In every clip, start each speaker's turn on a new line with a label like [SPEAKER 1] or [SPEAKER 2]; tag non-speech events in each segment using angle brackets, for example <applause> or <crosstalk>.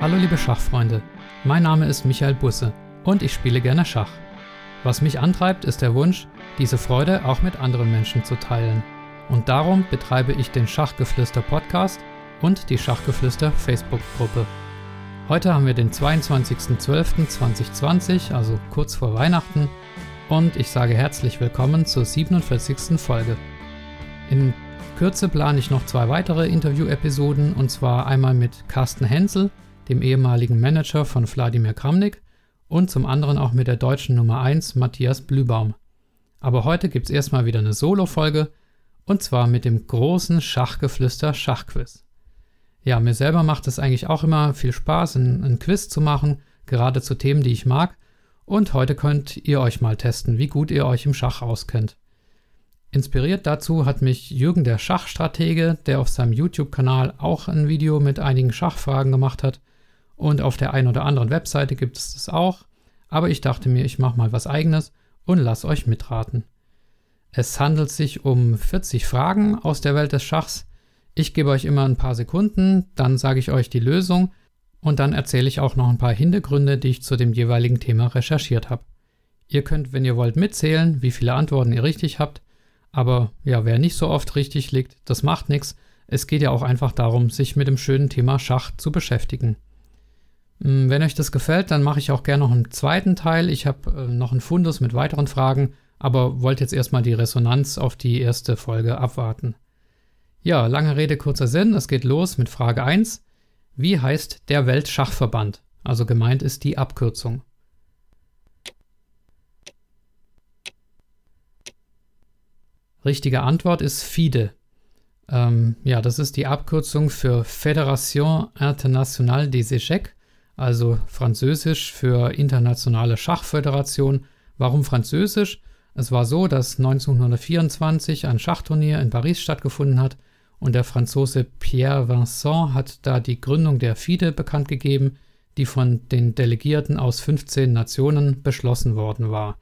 [SPEAKER 1] Hallo liebe Schachfreunde, mein Name ist Michael Busse und ich spiele gerne Schach. Was mich antreibt, ist der Wunsch, diese Freude auch mit anderen Menschen zu teilen. Und darum betreibe ich den Schachgeflüster Podcast und die Schachgeflüster Facebook-Gruppe. Heute haben wir den 22.12.2020, also kurz vor Weihnachten, und ich sage herzlich willkommen zur 47. Folge. In Kürze plane ich noch zwei weitere Interview-Episoden und zwar einmal mit Carsten Hensel, dem ehemaligen Manager von Wladimir Kramnik, und zum anderen auch mit der deutschen Nummer 1 Matthias Blübaum. Aber heute gibt es erstmal wieder eine Solo-Folge und zwar mit dem großen Schachgeflüster Schachquiz. Ja, mir selber macht es eigentlich auch immer viel Spaß, ein, ein Quiz zu machen, gerade zu Themen, die ich mag. Und heute könnt ihr euch mal testen, wie gut ihr euch im Schach auskennt. Inspiriert dazu hat mich Jürgen der Schachstratege, der auf seinem YouTube-Kanal auch ein Video mit einigen Schachfragen gemacht hat. Und auf der einen oder anderen Webseite gibt es das auch. Aber ich dachte mir, ich mache mal was eigenes und lass euch mitraten. Es handelt sich um 40 Fragen aus der Welt des Schachs. Ich gebe euch immer ein paar Sekunden, dann sage ich euch die Lösung und dann erzähle ich auch noch ein paar Hintergründe, die ich zu dem jeweiligen Thema recherchiert habe. Ihr könnt, wenn ihr wollt, mitzählen, wie viele Antworten ihr richtig habt. Aber ja, wer nicht so oft richtig liegt, das macht nichts. Es geht ja auch einfach darum, sich mit dem schönen Thema Schach zu beschäftigen. Hm, wenn euch das gefällt, dann mache ich auch gerne noch einen zweiten Teil. Ich habe äh, noch einen Fundus mit weiteren Fragen, aber wollte jetzt erstmal die Resonanz auf die erste Folge abwarten. Ja, lange Rede, kurzer Sinn. Es geht los mit Frage 1. Wie heißt der Weltschachverband? Also gemeint ist die Abkürzung. Richtige Antwort ist FIDE. Ähm, ja, das ist die Abkürzung für Fédération Internationale des Échecs, also Französisch für Internationale Schachföderation. Warum Französisch? Es war so, dass 1924 ein Schachturnier in Paris stattgefunden hat und der Franzose Pierre Vincent hat da die Gründung der FIDE bekannt gegeben, die von den Delegierten aus 15 Nationen beschlossen worden war.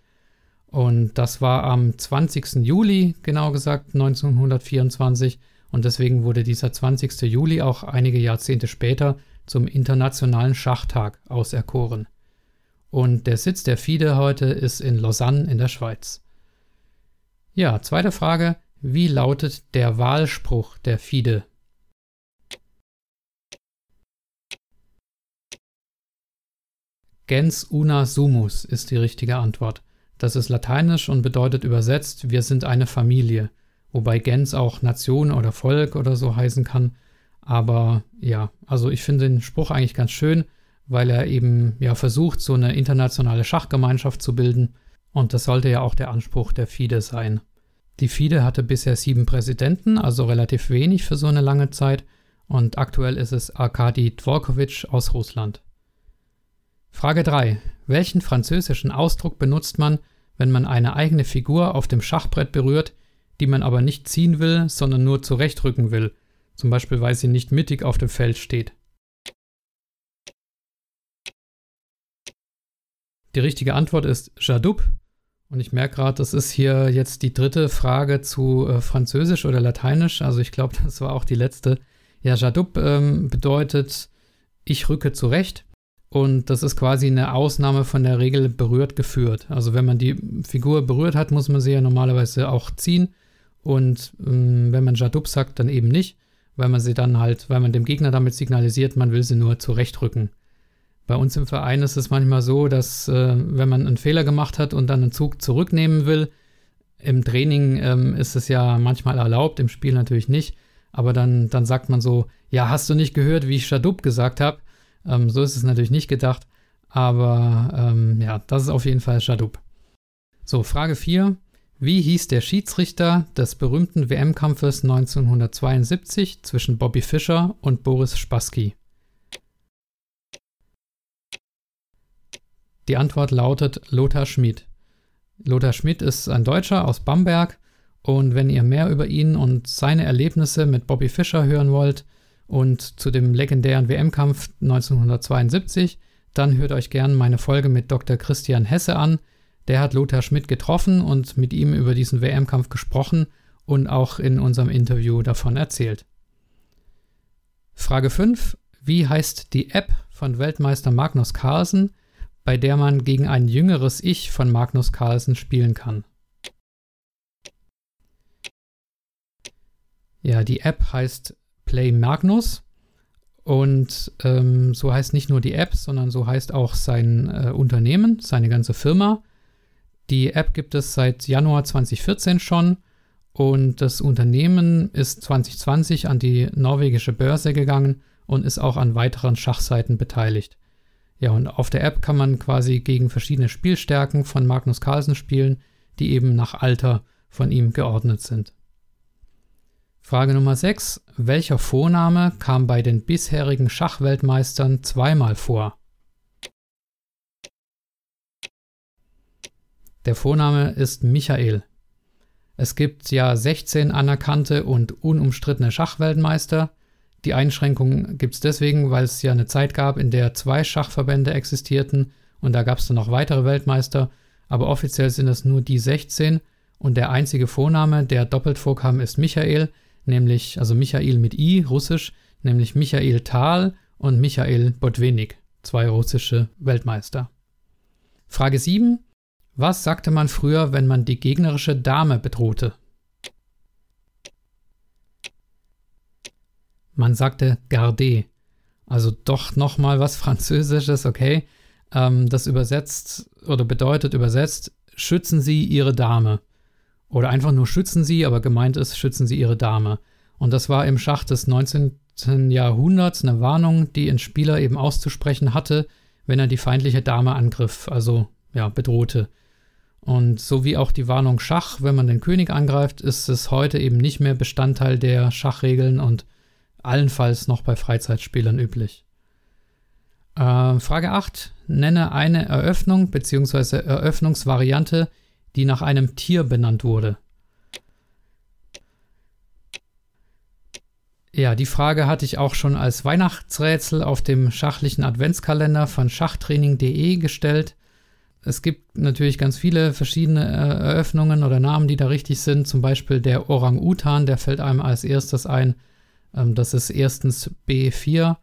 [SPEAKER 1] Und das war am 20. Juli, genau gesagt, 1924. Und deswegen wurde dieser 20. Juli auch einige Jahrzehnte später zum Internationalen Schachtag auserkoren. Und der Sitz der FIDE heute ist in Lausanne in der Schweiz. Ja, zweite Frage. Wie lautet der Wahlspruch der FIDE? Gens una sumus ist die richtige Antwort. Das ist lateinisch und bedeutet übersetzt, wir sind eine Familie, wobei Gens auch Nation oder Volk oder so heißen kann. Aber ja, also ich finde den Spruch eigentlich ganz schön, weil er eben ja versucht, so eine internationale Schachgemeinschaft zu bilden. Und das sollte ja auch der Anspruch der FIDE sein. Die FIDE hatte bisher sieben Präsidenten, also relativ wenig für so eine lange Zeit. Und aktuell ist es Arkadi Dvorkovich aus Russland. Frage 3. Welchen französischen Ausdruck benutzt man, wenn man eine eigene Figur auf dem Schachbrett berührt, die man aber nicht ziehen will, sondern nur zurechtrücken will, zum Beispiel weil sie nicht mittig auf dem Feld steht? Die richtige Antwort ist Jadoub. Und ich merke gerade, das ist hier jetzt die dritte Frage zu äh, Französisch oder Lateinisch. Also ich glaube, <laughs> das war auch die letzte. Ja, Jadoub ähm, bedeutet, ich rücke zurecht. Und das ist quasi eine Ausnahme von der Regel berührt geführt. Also wenn man die Figur berührt hat, muss man sie ja normalerweise auch ziehen. Und ähm, wenn man Jadub sagt, dann eben nicht, weil man sie dann halt, weil man dem Gegner damit signalisiert, man will sie nur zurechtrücken. Bei uns im Verein ist es manchmal so, dass äh, wenn man einen Fehler gemacht hat und dann einen Zug zurücknehmen will, im Training ähm, ist es ja manchmal erlaubt, im Spiel natürlich nicht. Aber dann, dann sagt man so, ja, hast du nicht gehört, wie ich Shadub gesagt habe? Ähm, so ist es natürlich nicht gedacht, aber ähm, ja, das ist auf jeden Fall Shadub. So, Frage 4. Wie hieß der Schiedsrichter des berühmten WM-Kampfes 1972 zwischen Bobby Fischer und Boris Spassky? Die Antwort lautet Lothar Schmid. Lothar Schmid ist ein Deutscher aus Bamberg und wenn ihr mehr über ihn und seine Erlebnisse mit Bobby Fischer hören wollt, und zu dem legendären WM-Kampf 1972, dann hört euch gern meine Folge mit Dr. Christian Hesse an. Der hat Lothar Schmidt getroffen und mit ihm über diesen WM-Kampf gesprochen und auch in unserem Interview davon erzählt. Frage 5. Wie heißt die App von Weltmeister Magnus Carlsen, bei der man gegen ein jüngeres Ich von Magnus Carlsen spielen kann. Ja, die App heißt Play Magnus und ähm, so heißt nicht nur die App, sondern so heißt auch sein äh, Unternehmen, seine ganze Firma. Die App gibt es seit Januar 2014 schon und das Unternehmen ist 2020 an die norwegische Börse gegangen und ist auch an weiteren Schachseiten beteiligt. Ja, und auf der App kann man quasi gegen verschiedene Spielstärken von Magnus Carlsen spielen, die eben nach Alter von ihm geordnet sind. Frage Nummer 6. Welcher Vorname kam bei den bisherigen Schachweltmeistern zweimal vor? Der Vorname ist Michael. Es gibt ja 16 anerkannte und unumstrittene Schachweltmeister. Die Einschränkung gibt es deswegen, weil es ja eine Zeit gab, in der zwei Schachverbände existierten und da gab es dann noch weitere Weltmeister, aber offiziell sind es nur die 16 und der einzige Vorname, der doppelt vorkam, ist Michael, nämlich, also Michael mit I, russisch, nämlich Michael Thal und Michael Botwenig, zwei russische Weltmeister. Frage 7. Was sagte man früher, wenn man die gegnerische Dame bedrohte? Man sagte Garde. Also doch nochmal was Französisches, okay. Ähm, das übersetzt oder bedeutet übersetzt, schützen Sie Ihre Dame. Oder einfach nur schützen Sie, aber gemeint ist, schützen Sie Ihre Dame. Und das war im Schach des 19. Jahrhunderts eine Warnung, die ein Spieler eben auszusprechen hatte, wenn er die feindliche Dame angriff, also ja, bedrohte. Und so wie auch die Warnung Schach, wenn man den König angreift, ist es heute eben nicht mehr Bestandteil der Schachregeln und allenfalls noch bei Freizeitspielern üblich. Äh, Frage 8. Nenne eine Eröffnung bzw. Eröffnungsvariante, die nach einem Tier benannt wurde. Ja, die Frage hatte ich auch schon als Weihnachtsrätsel auf dem schachlichen Adventskalender von schachtraining.de gestellt. Es gibt natürlich ganz viele verschiedene äh, Eröffnungen oder Namen, die da richtig sind. Zum Beispiel der Orang-Utan, der fällt einem als erstes ein. Ähm, das ist erstens B4.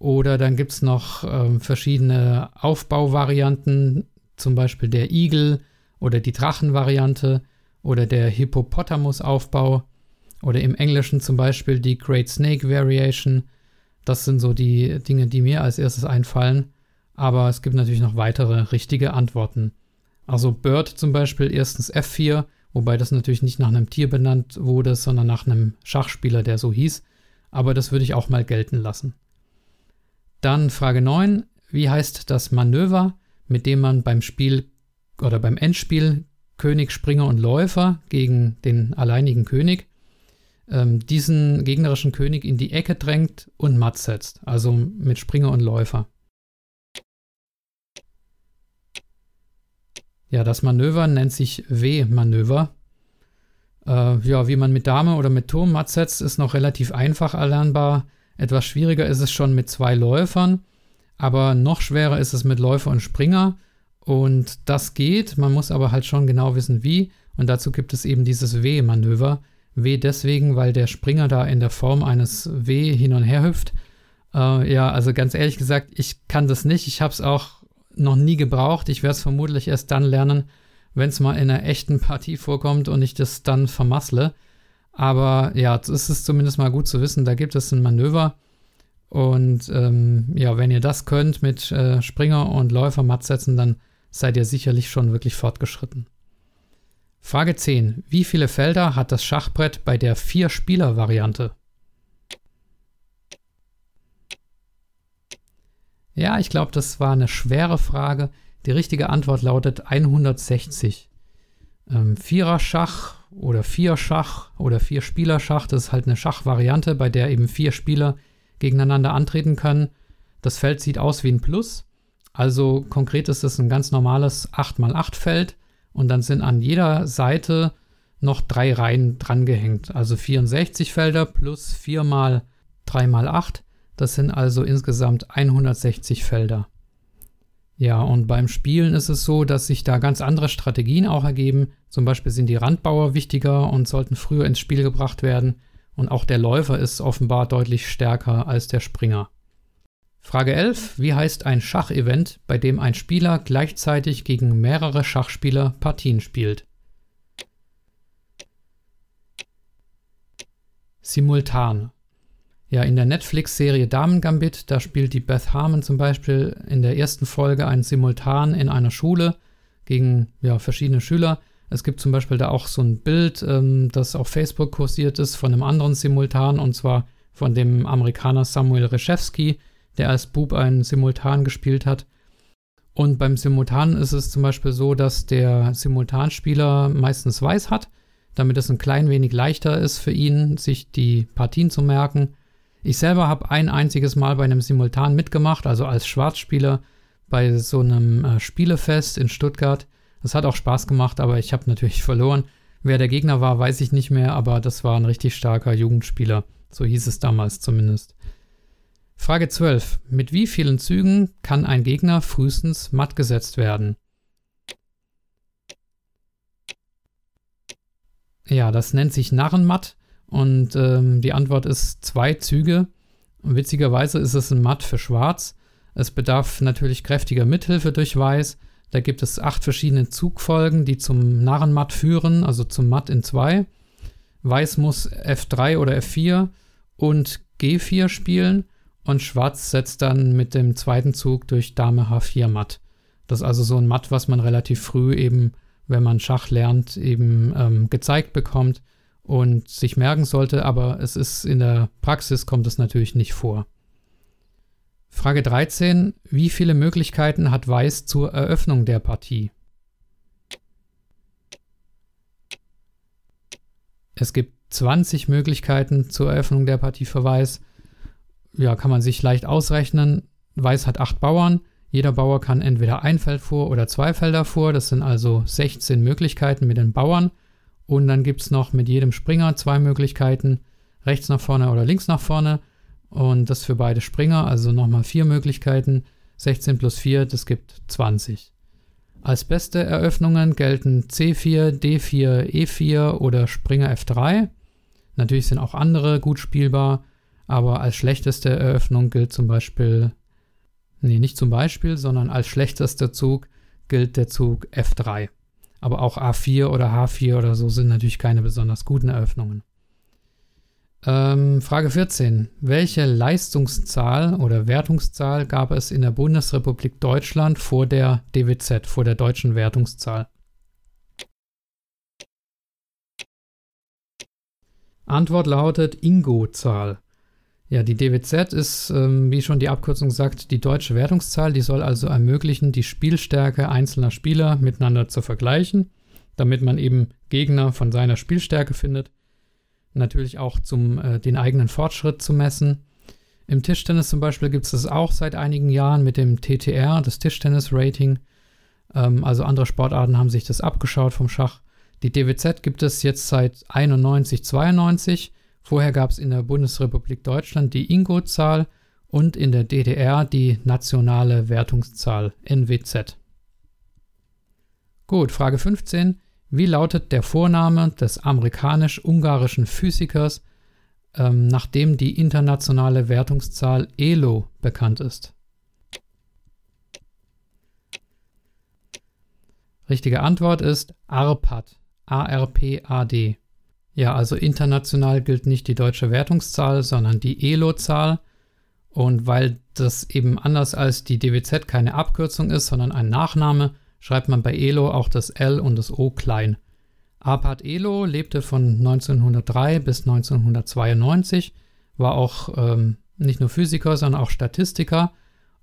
[SPEAKER 1] Oder dann gibt es noch ähm, verschiedene Aufbauvarianten, zum Beispiel der Igel oder die Drachenvariante oder der Hippopotamus-Aufbau oder im Englischen zum Beispiel die Great Snake Variation. Das sind so die Dinge, die mir als erstes einfallen aber es gibt natürlich noch weitere richtige Antworten. Also Bird zum Beispiel erstens F4, wobei das natürlich nicht nach einem Tier benannt wurde, sondern nach einem Schachspieler, der so hieß, aber das würde ich auch mal gelten lassen. Dann Frage 9, wie heißt das Manöver, mit dem man beim Spiel oder beim Endspiel König, Springer und Läufer gegen den alleinigen König ähm, diesen gegnerischen König in die Ecke drängt und matt setzt, also mit Springer und Läufer. Ja, das Manöver nennt sich W-Manöver. Äh, ja, wie man mit Dame oder mit Turm matt setzt, ist noch relativ einfach erlernbar. Etwas schwieriger ist es schon mit zwei Läufern, aber noch schwerer ist es mit Läufer und Springer. Und das geht, man muss aber halt schon genau wissen, wie. Und dazu gibt es eben dieses W-Manöver. W deswegen, weil der Springer da in der Form eines W hin und her hüpft. Äh, ja, also ganz ehrlich gesagt, ich kann das nicht. Ich habe es auch noch nie gebraucht. Ich werde es vermutlich erst dann lernen, wenn es mal in einer echten Partie vorkommt und ich das dann vermassle. Aber ja, es ist zumindest mal gut zu wissen, da gibt es ein Manöver. Und ähm, ja, wenn ihr das könnt mit äh, Springer und Läufer matt setzen, dann seid ihr sicherlich schon wirklich fortgeschritten. Frage 10. Wie viele Felder hat das Schachbrett bei der Vier-Spieler-Variante? Ja, ich glaube, das war eine schwere Frage. Die richtige Antwort lautet 160. Ähm, Vierer-Schach oder Vier-Schach oder Vier-Spieler-Schach, das ist halt eine Schachvariante, bei der eben vier Spieler gegeneinander antreten können. Das Feld sieht aus wie ein Plus. Also konkret ist es ein ganz normales 8x8-Feld und dann sind an jeder Seite noch drei Reihen drangehängt. Also 64 Felder plus 4 mal 3 mal 8 das sind also insgesamt 160 Felder. Ja, und beim Spielen ist es so, dass sich da ganz andere Strategien auch ergeben. Zum Beispiel sind die Randbauer wichtiger und sollten früher ins Spiel gebracht werden. Und auch der Läufer ist offenbar deutlich stärker als der Springer. Frage 11. Wie heißt ein Schachevent, bei dem ein Spieler gleichzeitig gegen mehrere Schachspieler Partien spielt? Simultan. Ja, in der Netflix-Serie Damen Gambit, da spielt die Beth Harmon zum Beispiel in der ersten Folge ein Simultan in einer Schule gegen ja, verschiedene Schüler. Es gibt zum Beispiel da auch so ein Bild, ähm, das auf Facebook kursiert ist von einem anderen Simultan und zwar von dem Amerikaner Samuel Reshevsky, der als Bub einen Simultan gespielt hat. Und beim Simultan ist es zum Beispiel so, dass der Simultanspieler meistens weiß hat, damit es ein klein wenig leichter ist für ihn, sich die Partien zu merken. Ich selber habe ein einziges Mal bei einem Simultan mitgemacht, also als Schwarzspieler bei so einem äh, Spielefest in Stuttgart. Das hat auch Spaß gemacht, aber ich habe natürlich <laughs> verloren. Wer der Gegner war, weiß ich nicht mehr, aber das war ein richtig starker Jugendspieler. So hieß es damals zumindest. Frage 12. Mit wie vielen Zügen kann ein Gegner frühestens matt gesetzt werden? Ja, das nennt sich Narrenmatt und ähm, die Antwort ist zwei Züge. Und witzigerweise ist es ein Matt für Schwarz. Es bedarf natürlich kräftiger Mithilfe durch Weiß. Da gibt es acht verschiedene Zugfolgen, die zum Narrenmatt führen, also zum Matt in zwei. Weiß muss F3 oder F4 und G4 spielen und Schwarz setzt dann mit dem zweiten Zug durch Dame H4 Matt. Das ist also so ein Matt, was man relativ früh eben, wenn man Schach lernt, eben ähm, gezeigt bekommt und sich merken sollte, aber es ist in der Praxis kommt es natürlich nicht vor. Frage 13. Wie viele Möglichkeiten hat Weiß zur Eröffnung der Partie? Es gibt 20 Möglichkeiten zur Eröffnung der Partie für Weiß ja, kann man sich leicht ausrechnen. Weiß hat acht Bauern. Jeder Bauer kann entweder ein Feld vor oder zwei Felder vor. Das sind also 16 Möglichkeiten mit den Bauern. Und dann gibt es noch mit jedem Springer zwei Möglichkeiten, rechts nach vorne oder links nach vorne. Und das für beide Springer, also nochmal vier Möglichkeiten. 16 plus 4, das gibt 20. Als beste Eröffnungen gelten C4, D4, E4 oder Springer F3. Natürlich sind auch andere gut spielbar. Aber als schlechteste Eröffnung gilt zum Beispiel, nee, nicht zum Beispiel, sondern als schlechtester Zug gilt der Zug F3. Aber auch A4 oder H4 oder so sind natürlich keine besonders guten Eröffnungen. Ähm, Frage 14. Welche Leistungszahl oder Wertungszahl gab es in der Bundesrepublik Deutschland vor der DWZ, vor der deutschen Wertungszahl? Antwort lautet Ingo-Zahl. Ja, die DWZ ist, ähm, wie schon die Abkürzung sagt, die deutsche Wertungszahl. Die soll also ermöglichen, die Spielstärke einzelner Spieler miteinander zu vergleichen, damit man eben Gegner von seiner Spielstärke findet. Natürlich auch zum äh, den eigenen Fortschritt zu messen. Im Tischtennis zum Beispiel gibt es das auch seit einigen Jahren mit dem TTR, das Tischtennis-Rating. Ähm, also andere Sportarten haben sich das abgeschaut vom Schach. Die DWZ gibt es jetzt seit 91, 92 Vorher gab es in der Bundesrepublik Deutschland die Ingo-Zahl und in der DDR die nationale Wertungszahl NWZ. Gut, Frage 15. Wie lautet der Vorname des amerikanisch-ungarischen Physikers, ähm, nachdem die internationale Wertungszahl ELO bekannt ist? Richtige Antwort ist ARPAD. A-R-P-A-D. Ja, also international gilt nicht die deutsche Wertungszahl, sondern die ELO-Zahl. Und weil das eben anders als die DWZ keine Abkürzung ist, sondern ein Nachname, schreibt man bei ELO auch das L und das O klein. Arpad Elo lebte von 1903 bis 1992, war auch ähm, nicht nur Physiker, sondern auch Statistiker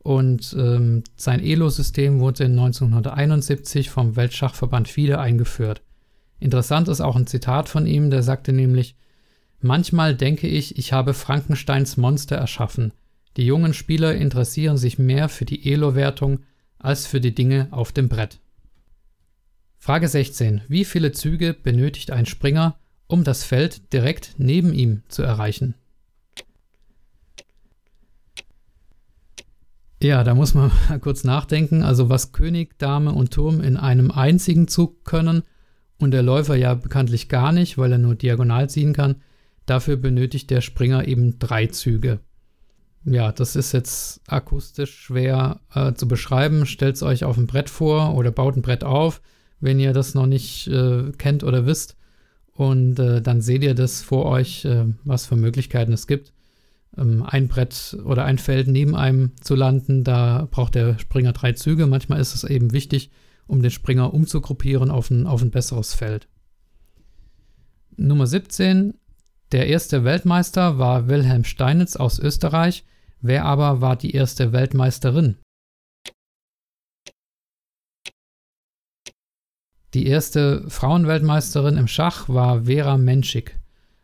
[SPEAKER 1] und ähm, sein Elo-System wurde in 1971 vom Weltschachverband FIDE eingeführt. Interessant ist auch ein Zitat von ihm, der sagte nämlich, Manchmal denke ich, ich habe Frankensteins Monster erschaffen. Die jungen Spieler interessieren sich mehr für die Elo-Wertung als für die Dinge auf dem Brett. Frage 16. Wie viele Züge benötigt ein Springer, um das Feld direkt neben ihm zu erreichen? Ja, da muss man <laughs> mal kurz nachdenken. Also was König, Dame und Turm in einem einzigen Zug können, und der Läufer ja bekanntlich gar nicht, weil er nur diagonal ziehen kann. Dafür benötigt der Springer eben drei Züge. ja, das ist jetzt akustisch schwer äh, zu beschreiben. Stellt es euch auf ein Brett vor oder baut ein Brett auf, wenn ihr das noch nicht äh, kennt oder wisst. Und äh, dann seht ihr das vor euch, äh, was für Möglichkeiten es gibt. Ähm, ein Brett oder ein Feld neben einem zu landen, da braucht der Springer drei Züge. Manchmal ist es eben wichtig, um den Springer umzugruppieren auf ein, auf ein besseres Feld. Nummer 17. Der erste Weltmeister war Wilhelm Steinitz aus Österreich. Wer aber war die erste Weltmeisterin? Die erste Frauenweltmeisterin im Schach war Vera Menschik.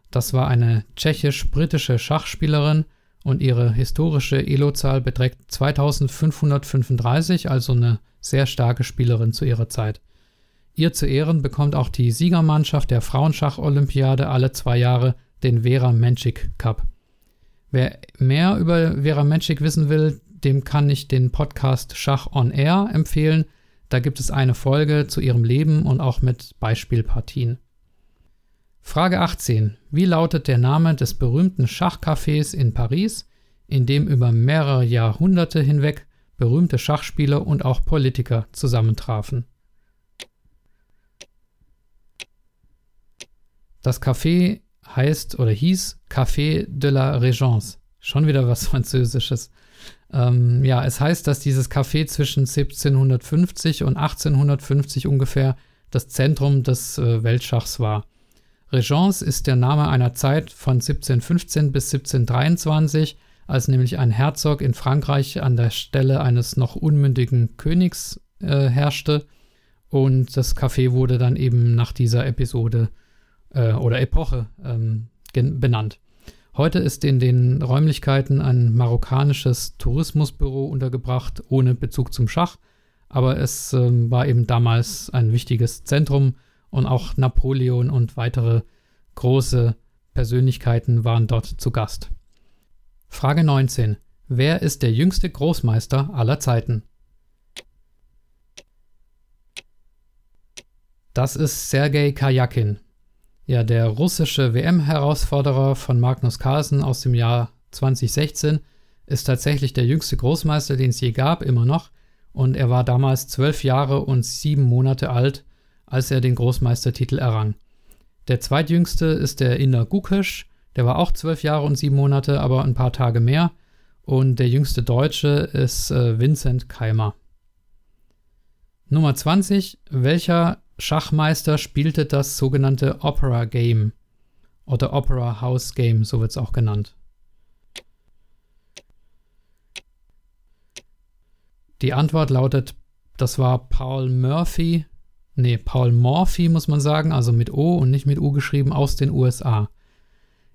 [SPEAKER 1] Das war eine tschechisch-britische Schachspielerin und ihre historische Elo-Zahl beträgt 2535, also eine sehr starke Spielerin zu ihrer Zeit. Ihr zu Ehren bekommt auch die Siegermannschaft der Frauenschach-Olympiade alle zwei Jahre den Vera Menschik Cup. Wer mehr über Vera Menschik wissen will, dem kann ich den Podcast Schach on Air empfehlen. Da gibt es eine Folge zu ihrem Leben und auch mit Beispielpartien. Frage 18. Wie lautet der Name des berühmten Schachcafés in Paris, in dem über mehrere Jahrhunderte hinweg berühmte Schachspieler und auch Politiker zusammentrafen? Das Café heißt oder hieß Café de la Régence. Schon wieder was <laughs> Französisches. Ähm, ja, es heißt, dass dieses Café zwischen 1750 und 1850 ungefähr das Zentrum des äh, Weltschachs war. Régence ist der Name einer Zeit von 1715 bis 1723, als nämlich ein Herzog in Frankreich an der Stelle eines noch unmündigen Königs äh, herrschte. Und das Café wurde dann eben nach dieser Episode äh, oder Epoche ähm, benannt. Heute ist in den Räumlichkeiten ein marokkanisches Tourismusbüro untergebracht, ohne Bezug zum Schach, aber es ähm, war eben damals ein wichtiges Zentrum und auch Napoleon und weitere große Persönlichkeiten waren dort zu Gast. Frage 19. Wer ist der jüngste Großmeister aller Zeiten? Das ist Sergei Kajakin. Ja, der russische WM-Herausforderer von Magnus Carlsen aus dem Jahr 2016 ist tatsächlich der jüngste Großmeister, den es je gab, immer noch. Und er war damals zwölf Jahre und sieben Monate alt, als er den Großmeistertitel errang. Der zweitjüngste ist der Inder Gukesh, der war auch zwölf Jahre und sieben Monate, aber ein paar Tage mehr. Und der jüngste Deutsche ist äh, Vincent Keimer. Nummer 20. Welcher Schachmeister spielte das sogenannte Opera Game oder Opera House Game, so wird es auch genannt. Die Antwort lautet, das war Paul Murphy, nee, Paul Morphy muss man sagen, also mit O und nicht mit U geschrieben, aus den USA.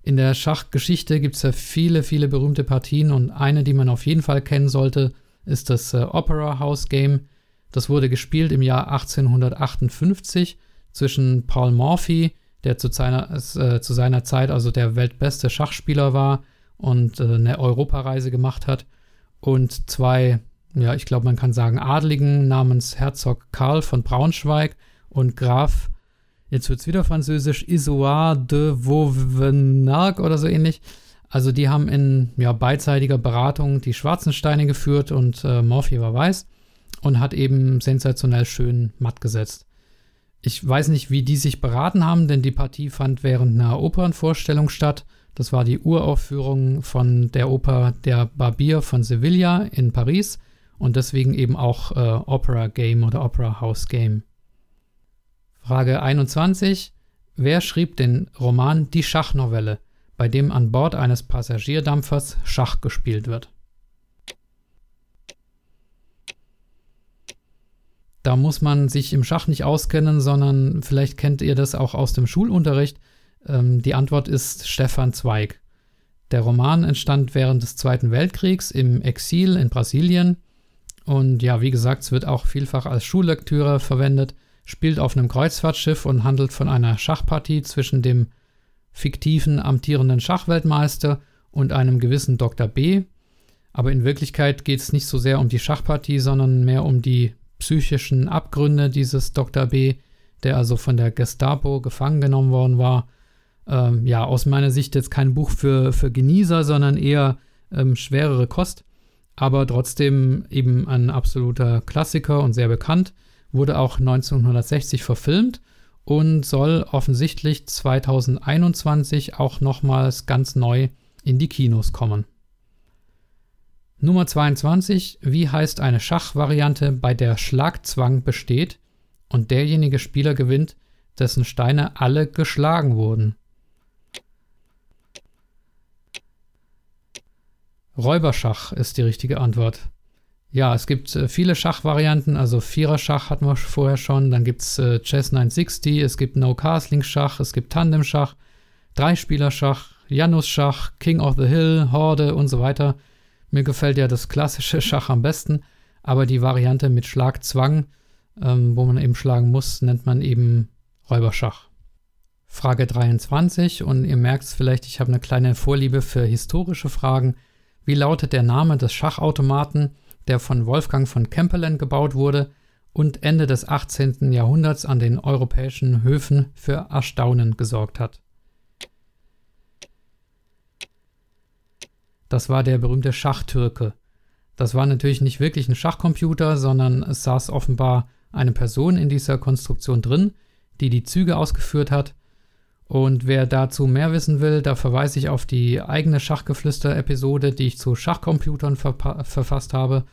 [SPEAKER 1] In der Schachgeschichte gibt es ja viele, viele berühmte Partien und eine, die man auf jeden Fall kennen sollte, ist das äh, Opera House Game. Das wurde gespielt im Jahr 1858 zwischen Paul Morphy, der zu seiner, äh, zu seiner Zeit also der weltbeste Schachspieler war und äh, eine Europareise gemacht hat, und zwei, ja, ich glaube, man kann sagen, Adligen namens Herzog Karl von Braunschweig und Graf, jetzt wird es wieder französisch, Isoard de Vauvenargues oder so ähnlich. Also die haben in ja, beidseitiger Beratung die schwarzen Steine geführt und äh, Morphy war weiß und hat eben sensationell schön matt gesetzt. Ich weiß nicht, wie die sich beraten haben, denn die Partie fand während einer Opernvorstellung statt. Das war die Uraufführung von der Oper Der Barbier von Sevilla in Paris und deswegen eben auch äh, Opera Game oder Opera House Game. Frage 21. Wer schrieb den Roman Die Schachnovelle, bei dem an Bord eines Passagierdampfers Schach gespielt wird? Da muss man sich im Schach nicht auskennen, sondern vielleicht kennt ihr das auch aus dem Schulunterricht. Ähm, die Antwort ist Stefan Zweig. Der Roman entstand während des Zweiten Weltkriegs im Exil in Brasilien. Und ja, wie gesagt, es wird auch vielfach als Schullektüre verwendet, spielt auf einem Kreuzfahrtschiff und handelt von einer Schachpartie zwischen dem fiktiven amtierenden Schachweltmeister und einem gewissen Dr. B. Aber in Wirklichkeit geht es nicht so sehr um die Schachpartie, sondern mehr um die psychischen Abgründe dieses Dr. B., der also von der Gestapo gefangen genommen worden war. Ähm, ja, aus meiner Sicht jetzt kein Buch für, für Genießer, sondern eher ähm, schwerere Kost, aber trotzdem eben ein absoluter Klassiker und sehr bekannt. Wurde auch 1960 verfilmt und soll offensichtlich 2021 auch nochmals ganz neu in die Kinos kommen. Nummer 22. Wie heißt eine Schachvariante, bei der Schlagzwang besteht und derjenige Spieler gewinnt, dessen Steine alle geschlagen wurden? Räuberschach ist die richtige Antwort. Ja, es gibt äh, viele Schachvarianten, also Viererschach hatten wir vorher schon, dann gibt es äh, Chess 960, es gibt No-Castling-Schach, es gibt Tandem-Schach, Dreispieler-Schach, Janus-Schach, King of the Hill, Horde und so weiter. Mir gefällt ja das klassische <laughs> Schach am besten, aber die Variante mit Schlagzwang, ähm, wo man eben schlagen muss, nennt man eben Räuberschach. Frage 23 und ihr merkt es vielleicht, ich habe eine kleine Vorliebe für historische Fragen. Wie lautet der Name des Schachautomaten, der von Wolfgang von Kempelen gebaut wurde und Ende des 18. Jahrhunderts an den europäischen Höfen für Erstaunen gesorgt hat. Das war der berühmte Schachtürke. Das war natürlich nicht wirklich ein Schachcomputer, sondern es saß offenbar eine Person in dieser Konstruktion drin, die die Züge ausgeführt hat. Und wer dazu mehr wissen will, da verweise ich auf die eigene Schachgeflüster-Episode, die ich zu Schachcomputern verfasst habe.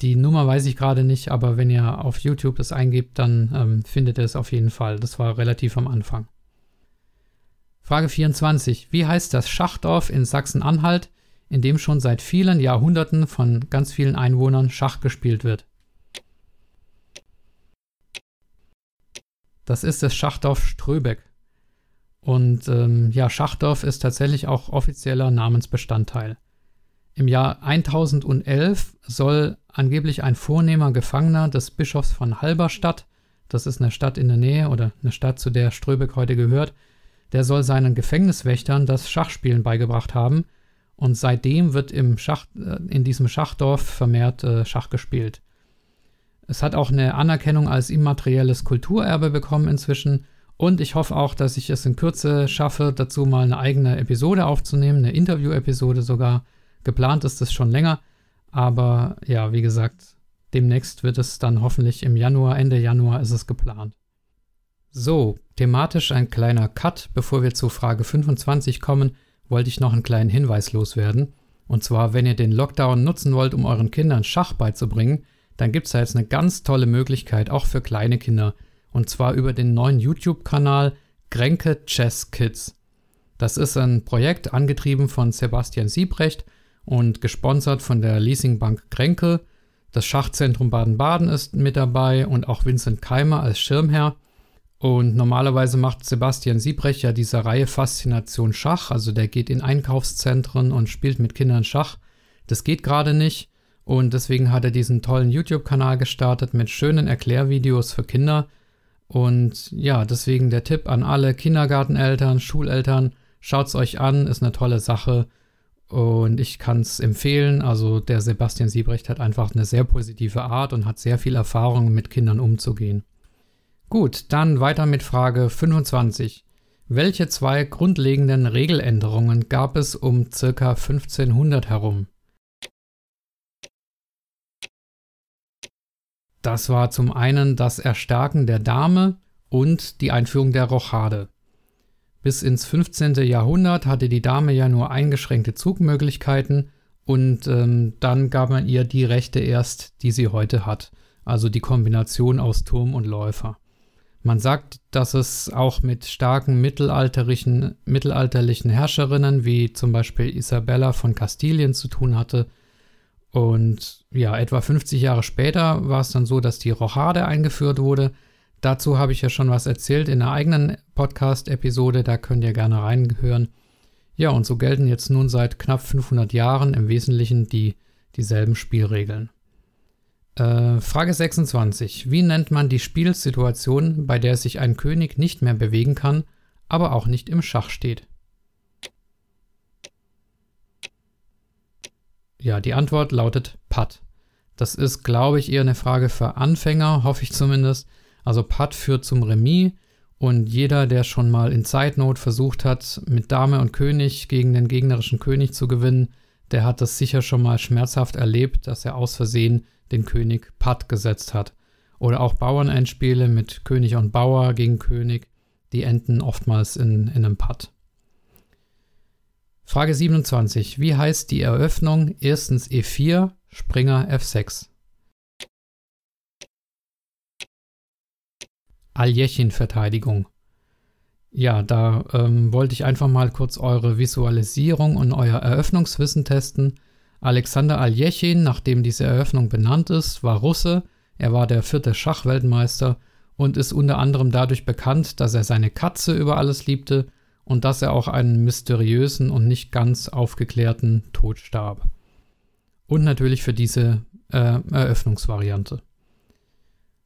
[SPEAKER 1] Die Nummer weiß ich gerade nicht, aber wenn ihr auf YouTube das eingebt, dann ähm, findet ihr es auf jeden Fall. Das war relativ am Anfang. Frage 24. Wie heißt das Schachdorf in Sachsen-Anhalt, in dem schon seit vielen Jahrhunderten von ganz vielen Einwohnern Schach gespielt wird? Das ist das Schachdorf Ströbeck. Und ähm, ja, Schachdorf ist tatsächlich auch offizieller Namensbestandteil. Im Jahr 1011 soll angeblich ein vornehmer Gefangener des Bischofs von Halberstadt, das ist eine Stadt in der Nähe oder eine Stadt, zu der Ströbeck heute gehört, der soll seinen Gefängniswächtern das Schachspielen beigebracht haben. Und seitdem wird im Schach, äh, in diesem Schachdorf vermehrt äh, Schach gespielt. Es hat auch eine Anerkennung als immaterielles Kulturerbe bekommen inzwischen. Und ich hoffe auch, dass ich es in Kürze schaffe, dazu mal eine eigene Episode aufzunehmen, eine Interview-Episode sogar, Geplant ist es schon länger, aber ja, wie gesagt, demnächst wird es dann hoffentlich im Januar, Ende Januar ist es geplant. So, thematisch ein kleiner Cut. Bevor wir zu Frage 25 kommen, wollte ich noch einen kleinen Hinweis loswerden. Und zwar, wenn ihr den Lockdown nutzen wollt, um euren Kindern Schach beizubringen, dann gibt es da jetzt eine ganz tolle Möglichkeit, auch für kleine Kinder. Und zwar über den neuen YouTube-Kanal Grenke Chess Kids. Das ist ein Projekt angetrieben von Sebastian Siebrecht und gesponsert von der Leasingbank Kränke. Das Schachzentrum Baden-Baden ist mit dabei und auch Vincent Keimer als Schirmherr. Und normalerweise macht Sebastian Siebrecht ja diese Reihe Faszination Schach, also der geht in Einkaufszentren und spielt mit Kindern Schach. Das geht gerade nicht und deswegen hat er diesen tollen YouTube-Kanal gestartet mit schönen Erklärvideos für Kinder. Und ja, deswegen der Tipp an alle Kindergarteneltern, Schuleltern, schaut's euch an, ist eine tolle Sache. Und ich kann es empfehlen. Also der Sebastian Siebrecht hat einfach eine sehr positive Art und hat sehr viel Erfahrung, mit Kindern umzugehen. Gut, dann weiter mit Frage 25. Welche zwei grundlegenden Regeländerungen gab es um ca. 1500 herum? Das war zum einen das Erstarken der Dame und die Einführung der Rochade. Bis ins 15. Jahrhundert hatte die Dame ja nur eingeschränkte Zugmöglichkeiten und ähm, dann gab man ihr die Rechte erst, die sie heute hat. Also die Kombination aus Turm und Läufer. Man sagt, dass es auch mit starken mittelalterlichen, mittelalterlichen Herrscherinnen wie zum Beispiel Isabella von Kastilien zu tun hatte. Und ja, etwa 50 Jahre später war es dann so, dass die Rochade eingeführt wurde Dazu habe ich ja schon was erzählt in einer eigenen Podcast-Episode, da könnt ihr gerne reinhören. Ja, und so gelten jetzt nun seit knapp 500 Jahren im Wesentlichen die, dieselben Spielregeln. Äh, Frage 26. Wie nennt man die Spielsituation, bei der sich ein König nicht mehr bewegen kann, aber auch nicht im Schach steht? Ja, die Antwort lautet Patt. Das ist, glaube ich, eher eine Frage für Anfänger, hoffe ich zumindest. Also Patt führt zum Remis und jeder, der schon mal in Zeitnot versucht hat, mit Dame und König gegen den gegnerischen König zu gewinnen, der hat das sicher schon mal schmerzhaft erlebt, dass er aus Versehen den König Patt gesetzt hat. Oder auch Bauernendspiele mit König und Bauer gegen König, die enden oftmals in, in einem Patt. Frage 27. Wie heißt die Eröffnung erstens E4, Springer F6? Aljechin-Verteidigung. Ja, da ähm, wollte ich einfach mal kurz eure Visualisierung und euer Eröffnungswissen testen. Alexander Aljechin, nachdem diese Eröffnung benannt ist, war Russe. Er war der vierte Schachweltmeister und ist unter anderem dadurch bekannt, dass er seine Katze über alles liebte und dass er auch einen mysteriösen und nicht ganz aufgeklärten Tod starb. Und natürlich für diese äh, Eröffnungsvariante.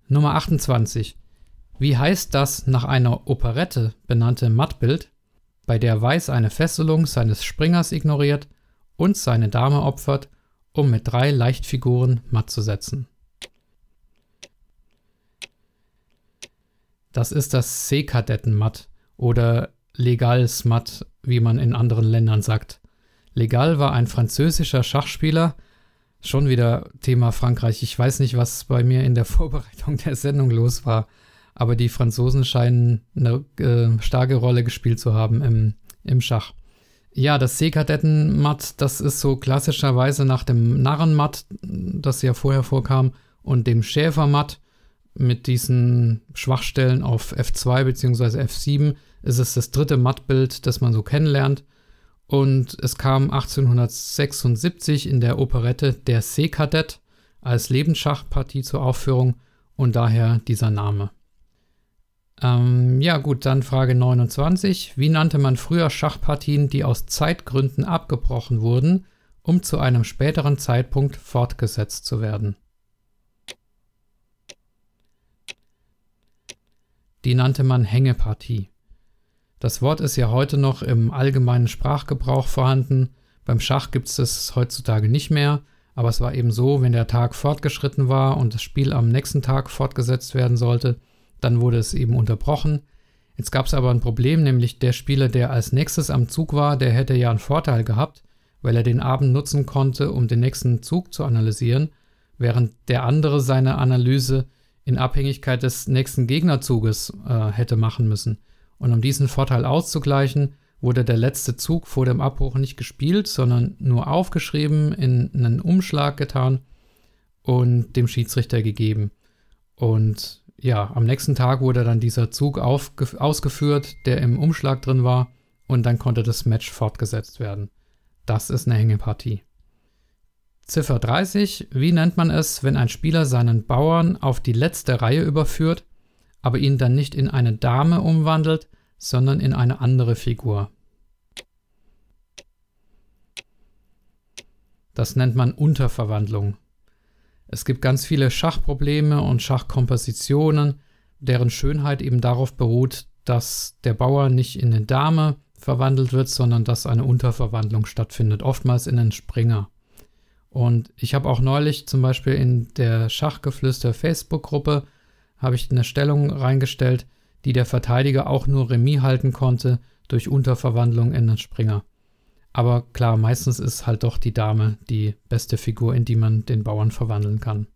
[SPEAKER 1] Nummer 28. Wie heißt das nach einer Operette benannte Mattbild, bei der Weiß eine Fesselung seines Springers ignoriert und seine Dame opfert, um mit drei Leichtfiguren matt zu setzen? Das ist das Seekadettenmatt oder Legal-Smatt, wie man in anderen Ländern sagt. Legal war ein französischer Schachspieler, schon wieder Thema Frankreich. Ich weiß nicht, was bei mir in der <laughs> Vorbereitung der Sendung los war aber die Franzosen scheinen eine äh, starke Rolle gespielt zu haben im, im Schach. Ja, das Seekadettenmatt, das ist so klassischerweise nach dem Narrenmatt, das ja vorher vorkam, und dem Schäfermatt mit diesen Schwachstellen auf F2 bzw. F7 ist es das dritte Mattbild, das man so kennenlernt. Und es kam 1876 in der Operette Der Seekadett als Lebensschachpartie zur Aufführung und daher dieser Name. Ähm, ja, gut, dann Frage 29. Wie nannte man früher Schachpartien, die aus Zeitgründen abgebrochen wurden, um zu einem späteren Zeitpunkt fortgesetzt zu werden? Die nannte man Hängepartie. Das Wort ist ja heute noch im allgemeinen Sprachgebrauch vorhanden. Beim Schach gibt es es heutzutage nicht mehr, aber es war eben so, wenn der Tag fortgeschritten war und das Spiel am nächsten Tag fortgesetzt werden sollte, dann wurde es eben unterbrochen. Jetzt gab es aber ein Problem, nämlich der Spieler, der als nächstes am Zug war, der hätte ja einen Vorteil gehabt, weil er den Abend nutzen konnte, um den nächsten Zug zu analysieren, während der andere seine Analyse in Abhängigkeit des nächsten Gegnerzuges äh, hätte machen müssen. Und um diesen Vorteil auszugleichen, wurde der letzte Zug vor dem Abbruch nicht gespielt, sondern nur aufgeschrieben, in einen Umschlag getan und dem Schiedsrichter gegeben. Und ja, am nächsten Tag wurde dann dieser Zug ausgeführt, der im Umschlag drin war, und dann konnte das Match fortgesetzt werden. Das ist eine Hängepartie. Ziffer 30. Wie nennt man es, wenn ein Spieler seinen Bauern auf die letzte Reihe überführt, aber ihn dann nicht in eine Dame umwandelt, sondern in eine andere Figur? Das nennt man Unterverwandlung. Es gibt ganz viele Schachprobleme und Schachkompositionen, deren Schönheit eben darauf beruht, dass der Bauer nicht in eine Dame verwandelt wird, sondern dass eine Unterverwandlung stattfindet, oftmals in einen Springer. Und ich habe auch neulich zum Beispiel in der Schachgeflüster Facebook-Gruppe habe ich eine Stellung reingestellt, die der Verteidiger auch nur Remis halten konnte durch Unterverwandlung in einen Springer. Aber klar, meistens ist halt doch die Dame die beste Figur, in die man den Bauern verwandeln kann.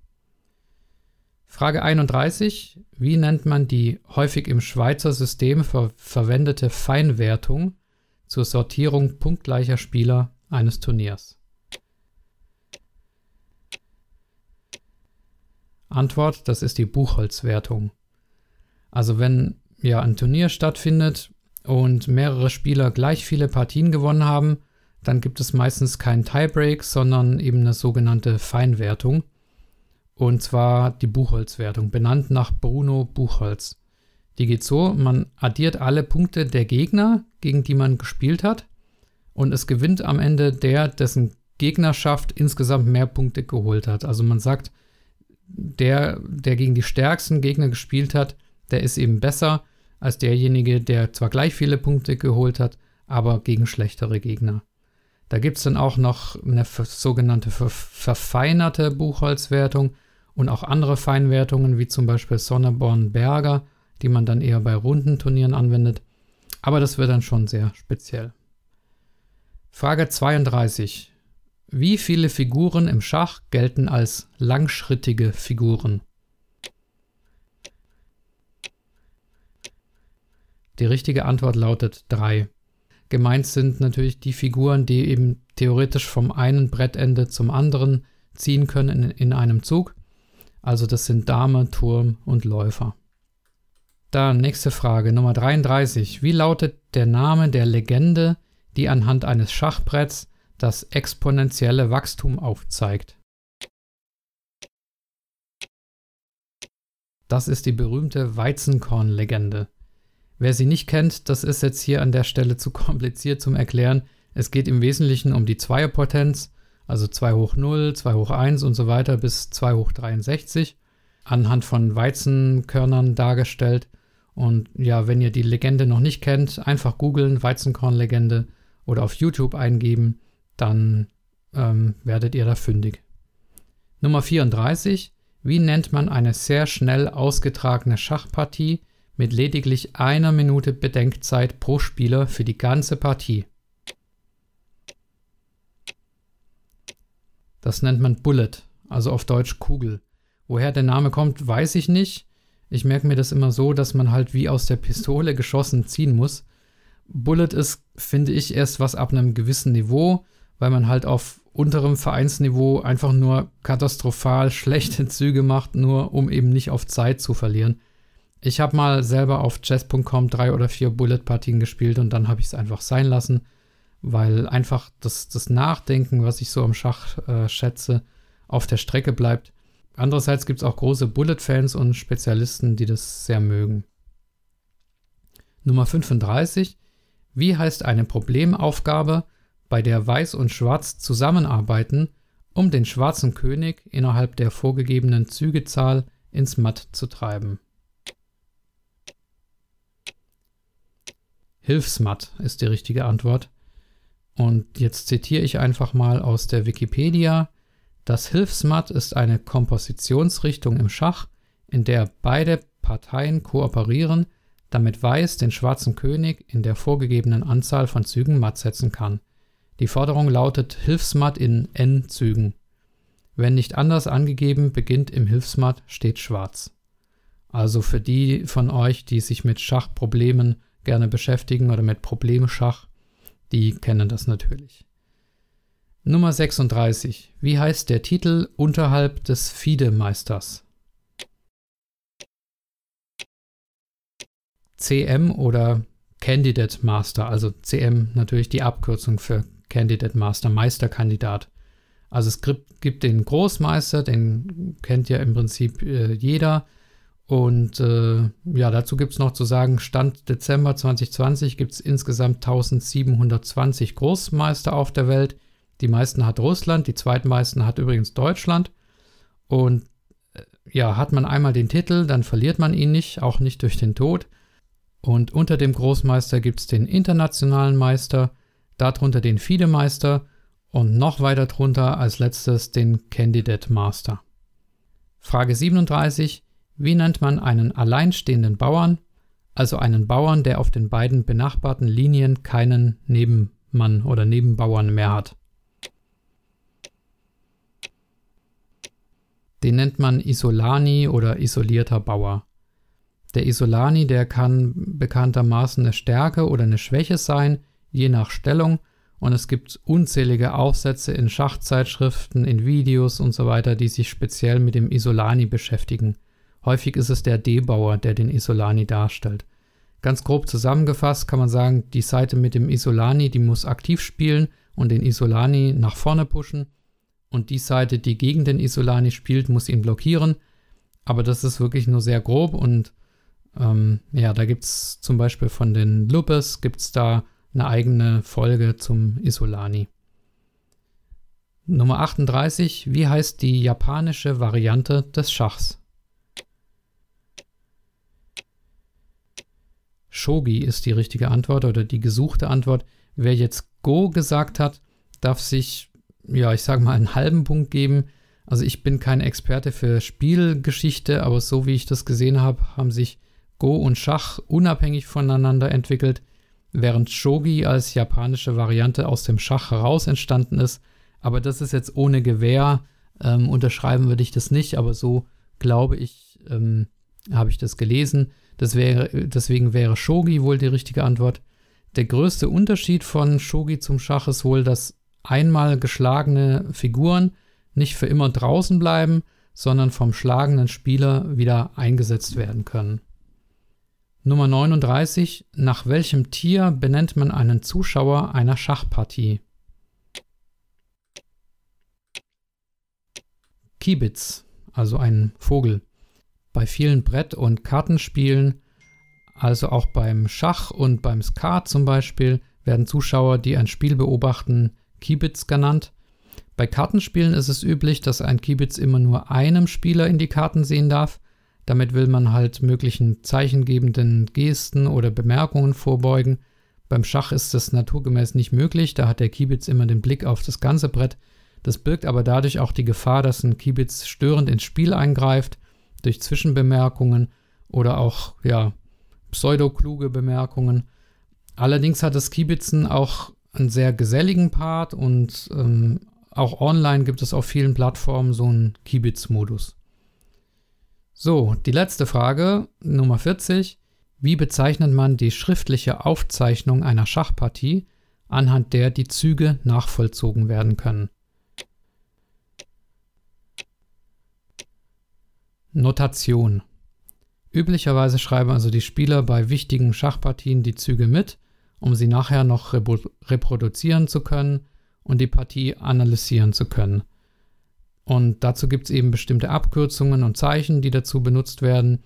[SPEAKER 1] Frage 31. Wie nennt man die häufig im Schweizer System ver verwendete Feinwertung zur Sortierung punktgleicher Spieler eines Turniers? Antwort, das ist die Buchholzwertung. Also wenn ja ein Turnier stattfindet und mehrere Spieler gleich viele Partien gewonnen haben, dann gibt es meistens keinen Tiebreak, sondern eben eine sogenannte Feinwertung. Und zwar die Buchholzwertung, benannt nach Bruno Buchholz. Die geht so, man addiert alle Punkte der Gegner, gegen die man gespielt hat, und es gewinnt am Ende der, dessen Gegnerschaft insgesamt mehr Punkte geholt hat. Also man sagt, der, der gegen die stärksten Gegner gespielt hat, der ist eben besser als derjenige, der zwar gleich viele Punkte geholt hat, aber gegen schlechtere Gegner. Da gibt es dann auch noch eine sogenannte verfeinerte Buchholzwertung und auch andere Feinwertungen, wie zum Beispiel Sonneborn-Berger, die man dann eher bei runden Turnieren anwendet. Aber das wird dann schon sehr speziell. Frage 32. Wie viele Figuren im Schach gelten als langschrittige Figuren? Die richtige Antwort lautet 3. Gemeint sind natürlich die Figuren, die eben theoretisch vom einen Brettende zum anderen ziehen können in, in einem Zug. Also das sind Dame, Turm und Läufer. Dann nächste Frage, Nummer 33. Wie lautet der Name der Legende, die anhand eines Schachbretts das exponentielle Wachstum aufzeigt? Das ist die berühmte Weizenkorn-Legende. Wer sie nicht kennt, das ist jetzt hier an der Stelle zu kompliziert zum Erklären. Es geht im Wesentlichen um die Zweierpotenz, also 2 hoch 0, 2 hoch 1 und so weiter bis 2 hoch 63, anhand von Weizenkörnern dargestellt. Und ja, wenn ihr die Legende noch nicht kennt, einfach googeln, Weizenkornlegende oder auf YouTube eingeben, dann ähm, werdet ihr da fündig. Nummer 34. Wie nennt man eine sehr schnell ausgetragene Schachpartie, mit lediglich einer Minute Bedenkzeit pro Spieler für die ganze Partie. Das nennt man Bullet, also auf Deutsch Kugel. Woher der Name kommt, weiß ich nicht. Ich merke mir das immer so, dass man halt wie aus der Pistole geschossen ziehen muss. Bullet ist, finde ich, erst was ab einem gewissen Niveau, weil man halt auf unterem Vereinsniveau einfach nur katastrophal <laughs> schlechte Züge macht, nur um eben nicht auf Zeit zu verlieren. Ich habe mal selber auf chess.com drei oder vier Bullet-Partien gespielt und dann habe ich es einfach sein lassen, weil einfach das, das Nachdenken, was ich so am Schach äh, schätze, auf der Strecke bleibt. Andererseits gibt es auch große Bullet-Fans und Spezialisten, die das sehr mögen. Nummer 35. Wie heißt eine Problemaufgabe, bei der Weiß und Schwarz zusammenarbeiten, um den schwarzen König innerhalb der vorgegebenen Zügezahl ins Matt zu treiben? Hilfsmatt ist die richtige Antwort. Und jetzt zitiere ich einfach mal aus der Wikipedia. Das Hilfsmatt ist eine Kompositionsrichtung im Schach, in der beide Parteien kooperieren, damit Weiß den schwarzen König in der vorgegebenen Anzahl von Zügen matt setzen kann. Die Forderung lautet Hilfsmatt in n Zügen. Wenn nicht anders angegeben, beginnt im Hilfsmatt steht schwarz. Also für die von euch, die sich mit Schachproblemen gerne beschäftigen oder mit Problemschach, die kennen das natürlich. Nummer 36. Wie heißt der Titel unterhalb des FIDE-Meisters? CM oder Candidate Master, also CM natürlich die Abkürzung für Candidate Master, Meisterkandidat. Also es gibt den Großmeister, den kennt ja im Prinzip äh, jeder. Und äh, ja, dazu gibt es noch zu sagen, Stand Dezember 2020 gibt es insgesamt 1720 Großmeister auf der Welt. Die meisten hat Russland, die zweitmeisten hat übrigens Deutschland. Und äh, ja, hat man einmal den Titel, dann verliert man ihn nicht, auch nicht durch den Tod. Und unter dem Großmeister gibt es den internationalen Meister, darunter den FIDE-Meister und noch weiter drunter als letztes den Candidate Master. Frage 37. Wie nennt man einen alleinstehenden Bauern, also einen Bauern, der auf den beiden benachbarten Linien keinen Nebenmann oder Nebenbauern mehr hat? Den nennt man Isolani oder isolierter Bauer. Der Isolani, der kann bekanntermaßen eine Stärke oder eine Schwäche sein, je nach Stellung, und es gibt unzählige Aufsätze in Schachzeitschriften, in Videos und so weiter, die sich speziell mit dem Isolani beschäftigen. Häufig ist es der D-Bauer, der den Isolani darstellt. Ganz grob zusammengefasst kann man sagen, die Seite mit dem Isolani, die muss aktiv spielen und den Isolani nach vorne pushen. Und die Seite, die gegen den Isolani spielt, muss ihn blockieren. Aber das ist wirklich nur sehr grob und ähm, ja, da gibt es zum Beispiel von den Lupes, gibt es da eine eigene Folge zum Isolani. Nummer 38. Wie heißt die japanische Variante des Schachs? Shogi ist die richtige Antwort oder die gesuchte Antwort. Wer jetzt Go gesagt hat, darf sich, ja, ich sage mal, einen halben Punkt geben. Also ich bin kein Experte für Spielgeschichte, aber so wie ich das gesehen habe, haben sich Go und Schach unabhängig voneinander entwickelt, während Shogi als japanische Variante aus dem Schach heraus entstanden ist, Aber das ist jetzt ohne Gewehr. Ähm, unterschreiben würde ich das nicht, aber so glaube ich, ähm, habe ich das gelesen. Das wäre, deswegen wäre Shogi wohl die richtige Antwort. Der größte Unterschied von Shogi zum Schach ist wohl, dass einmal geschlagene Figuren nicht für immer draußen bleiben, sondern vom schlagenden Spieler wieder eingesetzt werden können. Nummer 39. Nach welchem Tier benennt man einen Zuschauer einer Schachpartie? Kibitz, also ein Vogel. Bei vielen Brett- und Kartenspielen, also auch beim Schach und beim Skat zum Beispiel, werden Zuschauer, die ein Spiel beobachten, Kibitz genannt. Bei Kartenspielen ist es üblich, dass ein Kibitz immer nur einem Spieler in die Karten sehen darf. Damit will man halt möglichen zeichengebenden Gesten oder Bemerkungen vorbeugen. Beim Schach ist das naturgemäß nicht möglich, da hat der Kibitz immer den Blick auf das ganze Brett. Das birgt aber dadurch auch die Gefahr, dass ein Kibitz störend ins Spiel eingreift, durch Zwischenbemerkungen oder auch, ja, pseudokluge Bemerkungen. Allerdings hat das Kibitzen auch einen sehr geselligen Part und ähm, auch online gibt es auf vielen Plattformen so einen Kibitz-Modus. So, die letzte Frage, Nummer 40. Wie bezeichnet man die schriftliche Aufzeichnung einer Schachpartie, anhand der die Züge nachvollzogen werden können? Notation. Üblicherweise schreiben also die Spieler bei wichtigen Schachpartien die Züge mit, um sie nachher noch reproduzieren zu können und die Partie analysieren zu können. Und dazu gibt es eben bestimmte Abkürzungen und Zeichen, die dazu benutzt werden.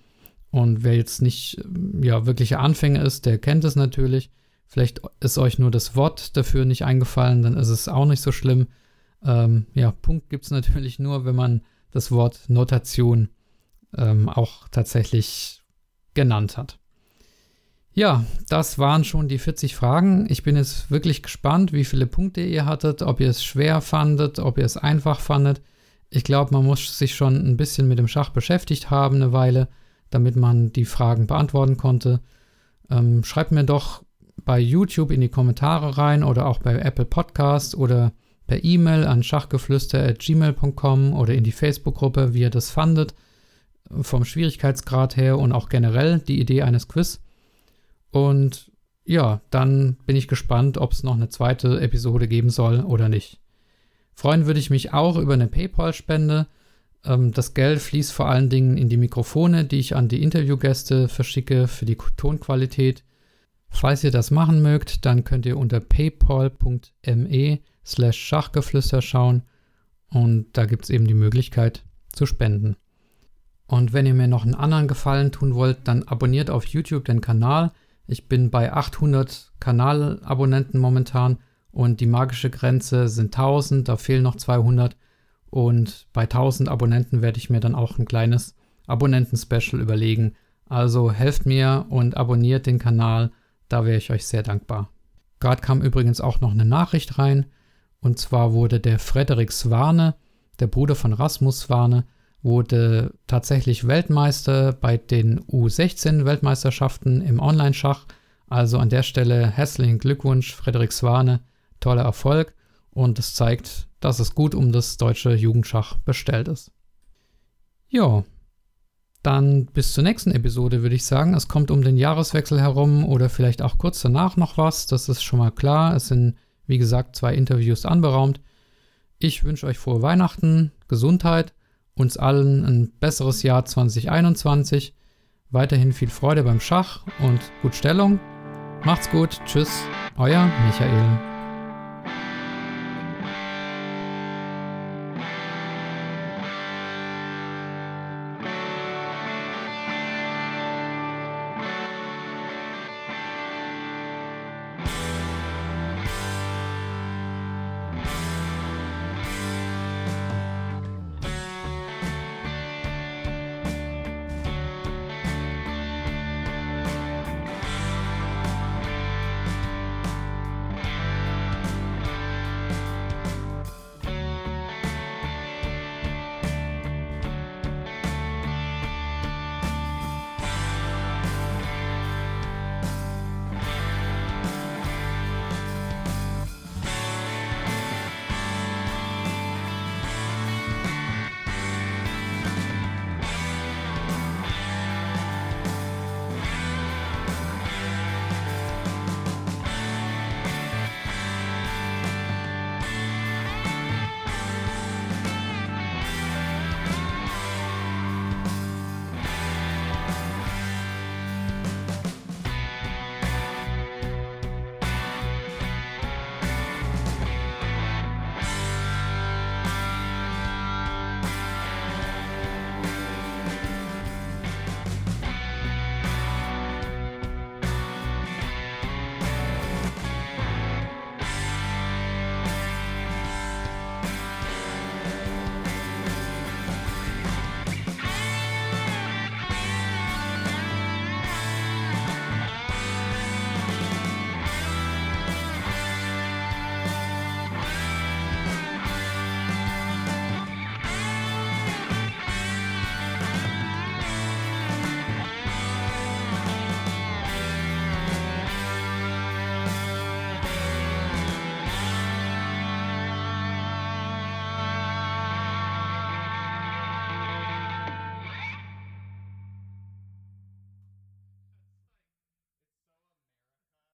[SPEAKER 1] Und wer jetzt nicht ja, wirklicher Anfänger ist, der kennt es natürlich. Vielleicht ist euch nur das Wort dafür nicht eingefallen, dann ist es auch nicht so schlimm. Ähm, ja, Punkt gibt es natürlich nur, wenn man das Wort Notation ähm, auch tatsächlich genannt hat. Ja, das waren schon die 40 Fragen. Ich bin jetzt wirklich gespannt, wie viele Punkte ihr hattet, ob ihr es schwer fandet, ob ihr es einfach fandet. Ich glaube, man muss sich schon ein bisschen mit dem Schach beschäftigt haben, eine Weile, damit man die Fragen beantworten konnte. Ähm, schreibt mir doch bei YouTube in die Kommentare rein oder auch bei Apple Podcasts oder per E-Mail an schachgeflüster.gmail.com oder in die Facebook-Gruppe, wie ihr das fandet, vom Schwierigkeitsgrad her und auch generell die Idee eines Quiz. Und ja, dann bin ich gespannt, ob es noch eine zweite Episode geben soll oder nicht. Freuen würde ich mich auch über eine PayPal-Spende. Ähm, das Geld fließt vor allen Dingen in die Mikrofone, die ich an die Interviewgäste verschicke für die Tonqualität. Falls ihr das machen mögt, dann könnt ihr unter paypal.me slash Schachgeflüster schauen und da gibt es eben die Möglichkeit zu spenden. Und wenn ihr mir noch einen anderen Gefallen tun wollt, dann abonniert auf YouTube den Kanal. Ich bin bei 800 Kanalabonnenten momentan und die magische Grenze sind 1000, da fehlen noch 200 und bei 1000 Abonnenten werde ich mir dann auch ein kleines Abonnenten-Special überlegen. Also helft mir und abonniert den Kanal, da wäre ich euch sehr dankbar. Gerade kam übrigens auch noch eine Nachricht rein und zwar wurde der Frederik Swane, der Bruder von Rasmus Swane, wurde tatsächlich Weltmeister bei den U16 Weltmeisterschaften im Online-Schach. Also an der Stelle herzlichen Glückwunsch, Frederik Swane, toller Erfolg und es zeigt, dass es gut um das deutsche Jugendschach bestellt ist. Ja, dann bis zur nächsten Episode würde ich sagen. Es kommt um den Jahreswechsel herum oder vielleicht auch kurz danach noch was. Das ist schon mal klar. Es sind, wie gesagt, zwei Interviews anberaumt. Ich wünsche euch frohe Weihnachten, Gesundheit uns allen ein besseres Jahr 2021. Weiterhin viel Freude beim Schach und gut Stellung. Macht's gut. Tschüss. Euer Michael.